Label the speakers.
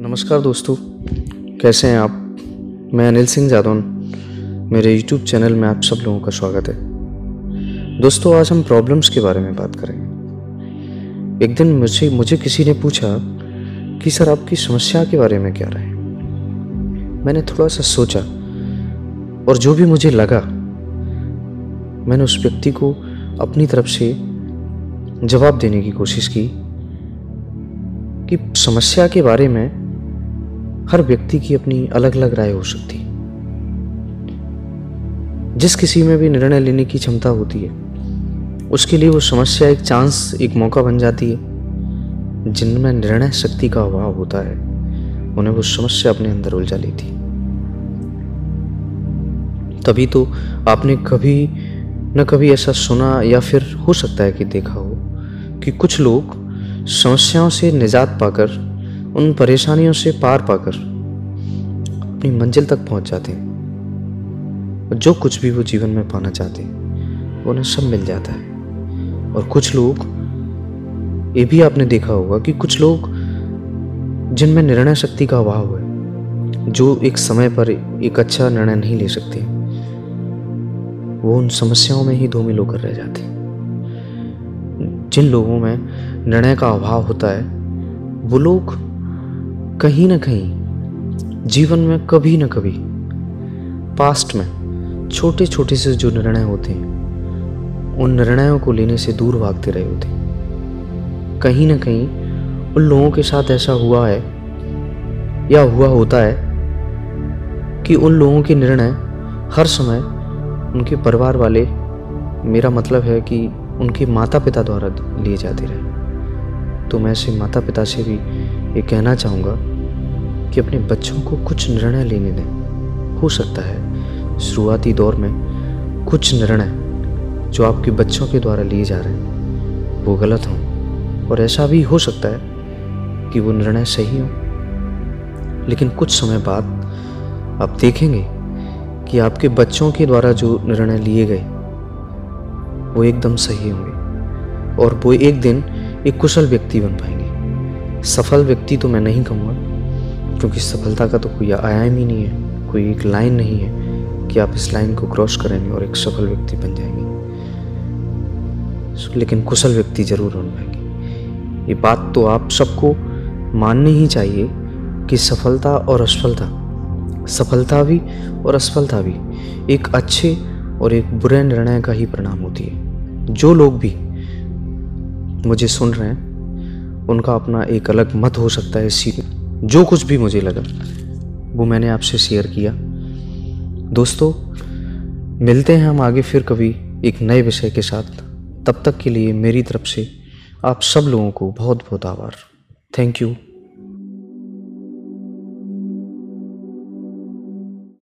Speaker 1: नमस्कार दोस्तों, कैसे हैं आप? मैं अनिल सिंह जादौन। मेरे यूट्यूब चैनल में आप सब लोगों का स्वागत है। दोस्तों, आज हम प्रॉब्लम्स के बारे में बात करेंगे। एक दिन मुझे मुझे किसी ने पूछा कि, सर, आपकी समस्या के बारे में क्या रहे मैंने थोड़ा सा सोचा और जो भी मुझे लगा, मैंने उस व्यक्ति को अपनी तरफ़ से जवाब देने की कोशिश की कि समस्या के बारे में हर व्यक्ति की अपनी अलग अलग राय हो सकती जिस किसी में भी निर्णय लेने की क्षमता होती है, उसके लिए वो समस्या एक चांस, एक मौका बन जाती है, जिनमें निर्णय शक्ति का अभाव होता है, उन्हें वो समस्या अपने अंदर उलझा लेती तभी तो आपने कभी न कभी ऐसा सुना या फिर हो सकता है कि देखा हो कि कुछ लोग समस्याओं से निजात पाकर उन परेशानियों से पार पाकर अपनी मंजिल तक पहुँच जाते हैं। और जो कुछ भी वो जीवन में पाना चाहते हैं उन्हें सब मिल जाता है। और कुछ लोग, ये भी आपने देखा होगा कि कुछ लोग जिनमें निर्णय शक्ति का अभाव है, जो एक समय पर एक अच्छा निर्णय नहीं ले सकते, वो उन समस्याओं में ही धूमिल होकर रह जाते हैं। जिन लोगों में निर्णय का अभाव होता है, वो लोग कहीं ना कहीं, जीवन में कभी ना कभी पास्ट में छोटे छोटे से जो निर्णय होते हैं, उन निर्णयों को लेने से दूर भागते रहे होते कहीं ना कहीं, उन लोगों के साथ ऐसा हुआ है, या हुआ होता है, कि उन लोगों के निर्णय हर समय उनके परिवार वाले, मेरा मतलब है कि उनके माता पिता द्वारा लिए जाते रहे। तो मैं ऐसे माता पिता से भी ये कहना चाहूँगा कि अपने बच्चों को कुछ निर्णय लेने दें। हो सकता है शुरुआती दौर में कुछ निर्णय जो आपके बच्चों के द्वारा लिए जा रहे हैं, वो गलत हों। और ऐसा भी हो सकता है कि वो निर्णय सही हो। लेकिन कुछ समय बाद आप देखेंगे कि आपके बच्चों के द्वारा जो निर्णय लिए गए, वो एकदम सही होंगे। और वो एक दिन एक कुशल व्यक्ति बन पाएँगे। सफल व्यक्ति तो मैं नहीं कहूँगा, क्योंकि सफलता का तो कोई आयाम ही नहीं है, कोई एक लाइन नहीं है कि आप इस लाइन को क्रॉस करेंगे और एक सफल व्यक्ति बन जाएँगे। लेकिन कुशल व्यक्ति ज़रूर बन पाएँगे। ये बात तो आप सबको माननी ही चाहिए कि सफलता और असफलता, सफलता भी और असफलता भी एक अच्छे और एक बुरे निर्णय का ही परिणाम होती है। जो लोग भी मुझे सुन रहे हैं, उनका अपना एक अलग मत हो सकता है इसी जो कुछ भी मुझे लगा, वो मैंने आपसे शेयर किया। दोस्तों, मिलते हैं हम आगे फिर कभी एक नए विषय के साथ। तब तक के लिए मेरी तरफ़ से आप सब लोगों को बहुत बहुत आभार। Thank you